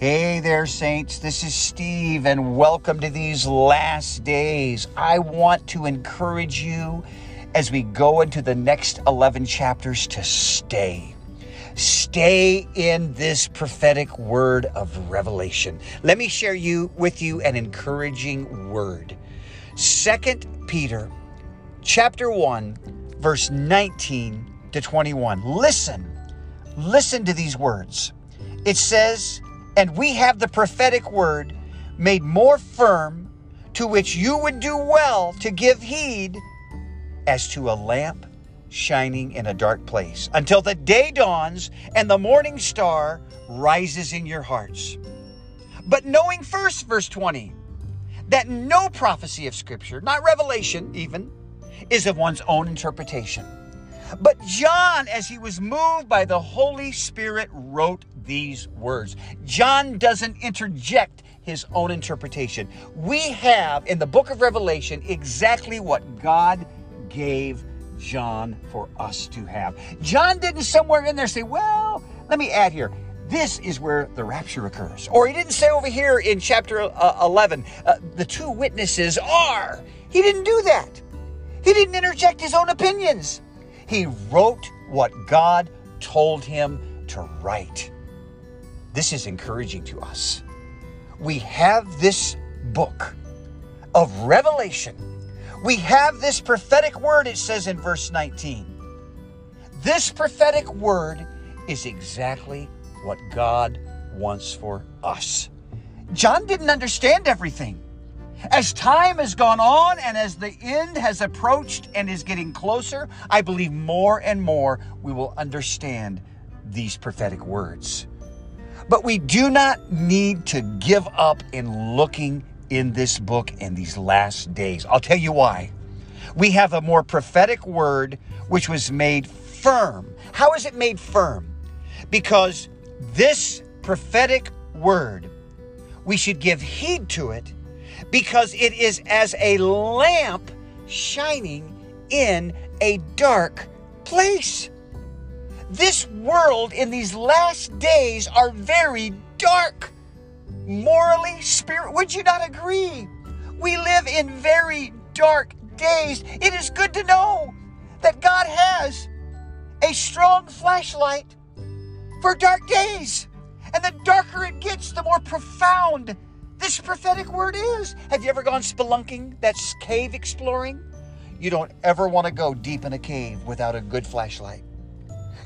Hey there, Saints. This is Steve, and welcome to these last days. I want to encourage you as we go into the next 11 chapters to stay. Stay in this prophetic word of revelation. Let me share you with you an encouraging word. Second Peter chapter 1 verse 19 to 21. Listen. Listen to these words. It says, and we have the prophetic word made more firm, to which you would do well to give heed as to a lamp shining in a dark place, until the day dawns and the morning star rises in your hearts. But knowing first, verse 20, that no prophecy of Scripture, not revelation even, is of one's own interpretation. But John, as he was moved by the Holy Spirit, wrote these words. John doesn't interject his own interpretation. We have in the book of Revelation exactly what God gave John for us to have. John didn't somewhere in there say, well, let me add here. This is where the rapture occurs. Or he didn't say over here in chapter uh, 11, uh, the two witnesses are. He didn't do that. He didn't interject his own opinions. He wrote what God told him to write. This is encouraging to us. We have this book of Revelation. We have this prophetic word, it says in verse 19. This prophetic word is exactly what God wants for us. John didn't understand everything. As time has gone on and as the end has approached and is getting closer, I believe more and more we will understand these prophetic words. But we do not need to give up in looking in this book in these last days. I'll tell you why. We have a more prophetic word which was made firm. How is it made firm? Because this prophetic word, we should give heed to it because it is as a lamp shining in a dark place. This world in these last days are very dark. Morally, spirit, would you not agree? We live in very dark days. It is good to know that God has a strong flashlight for dark days. And the darker it gets, the more profound this prophetic word is. Have you ever gone spelunking? That's cave exploring? You don't ever want to go deep in a cave without a good flashlight.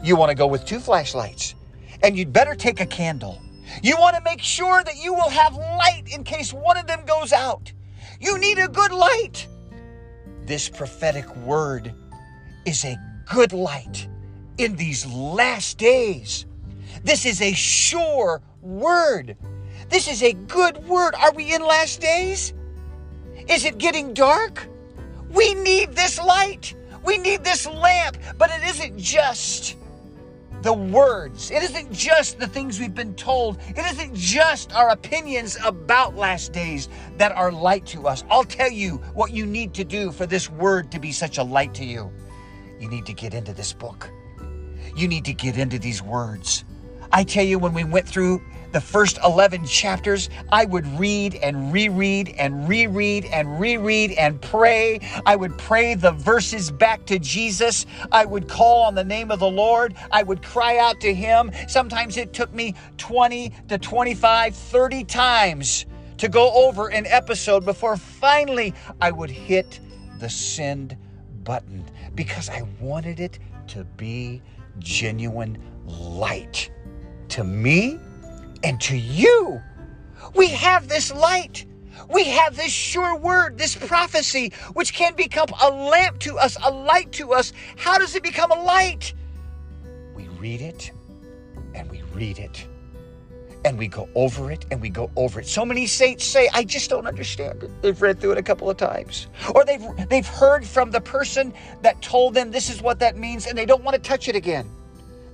You want to go with two flashlights, and you'd better take a candle. You want to make sure that you will have light in case one of them goes out. You need a good light. This prophetic word is a good light in these last days. This is a sure word. This is a good word. Are we in last days? Is it getting dark? We need this light. We need this lamp, but it isn't just the words. It isn't just the things we've been told. It isn't just our opinions about last days that are light to us. I'll tell you what you need to do for this word to be such a light to you. You need to get into this book. You need to get into these words. I tell you, when we went through the first 11 chapters, I would read and reread and reread and reread and pray. I would pray the verses back to Jesus. I would call on the name of the Lord. I would cry out to Him. Sometimes it took me 20 to 25, 30 times to go over an episode before finally I would hit the send button because I wanted it to be genuine light to me and to you. We have this light. We have this sure word, this prophecy, which can become a lamp to us, a light to us. How does it become a light? We read it and we read it and we go over it and we go over it. So many saints say, I just don't understand it. They've read through it a couple of times. Or they've they've heard from the person that told them this is what that means and they don't want to touch it again.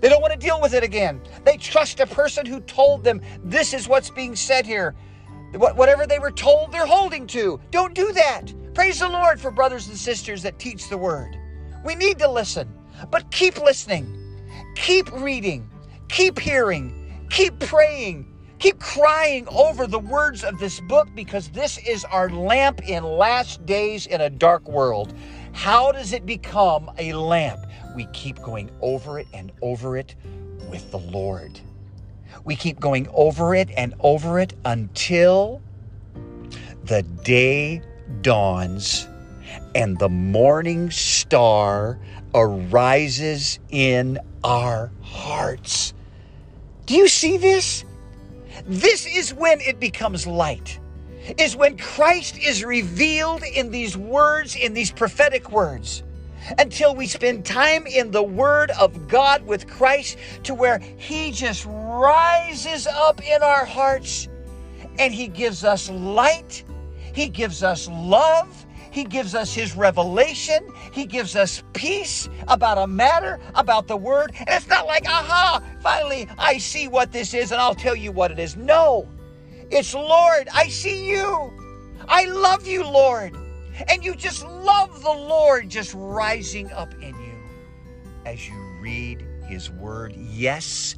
They don't want to deal with it again. They trust a person who told them this is what's being said here. Whatever they were told, they're holding to. Don't do that. Praise the Lord for brothers and sisters that teach the word. We need to listen, but keep listening, keep reading, keep hearing, keep praying, Keep crying over the words of this book because this is our lamp in last days in a dark world. How does it become a lamp? We keep going over it and over it with the Lord. We keep going over it and over it until the day dawns and the morning star arises in our hearts. Do you see this? This is when it becomes light, is when Christ is revealed in these words, in these prophetic words. Until we spend time in the Word of God with Christ to where He just rises up in our hearts and He gives us light, He gives us love, he gives us His revelation. He gives us peace about a matter, about the Word. And it's not like, aha, finally I see what this is and I'll tell you what it is. No, it's Lord, I see you. I love you, Lord. And you just love the Lord just rising up in you as you read His Word. Yes,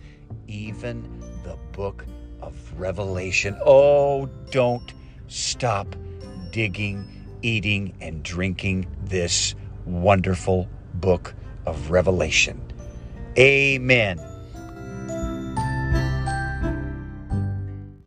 even the book of Revelation. Oh, don't stop digging eating and drinking this wonderful book of Revelation. Amen.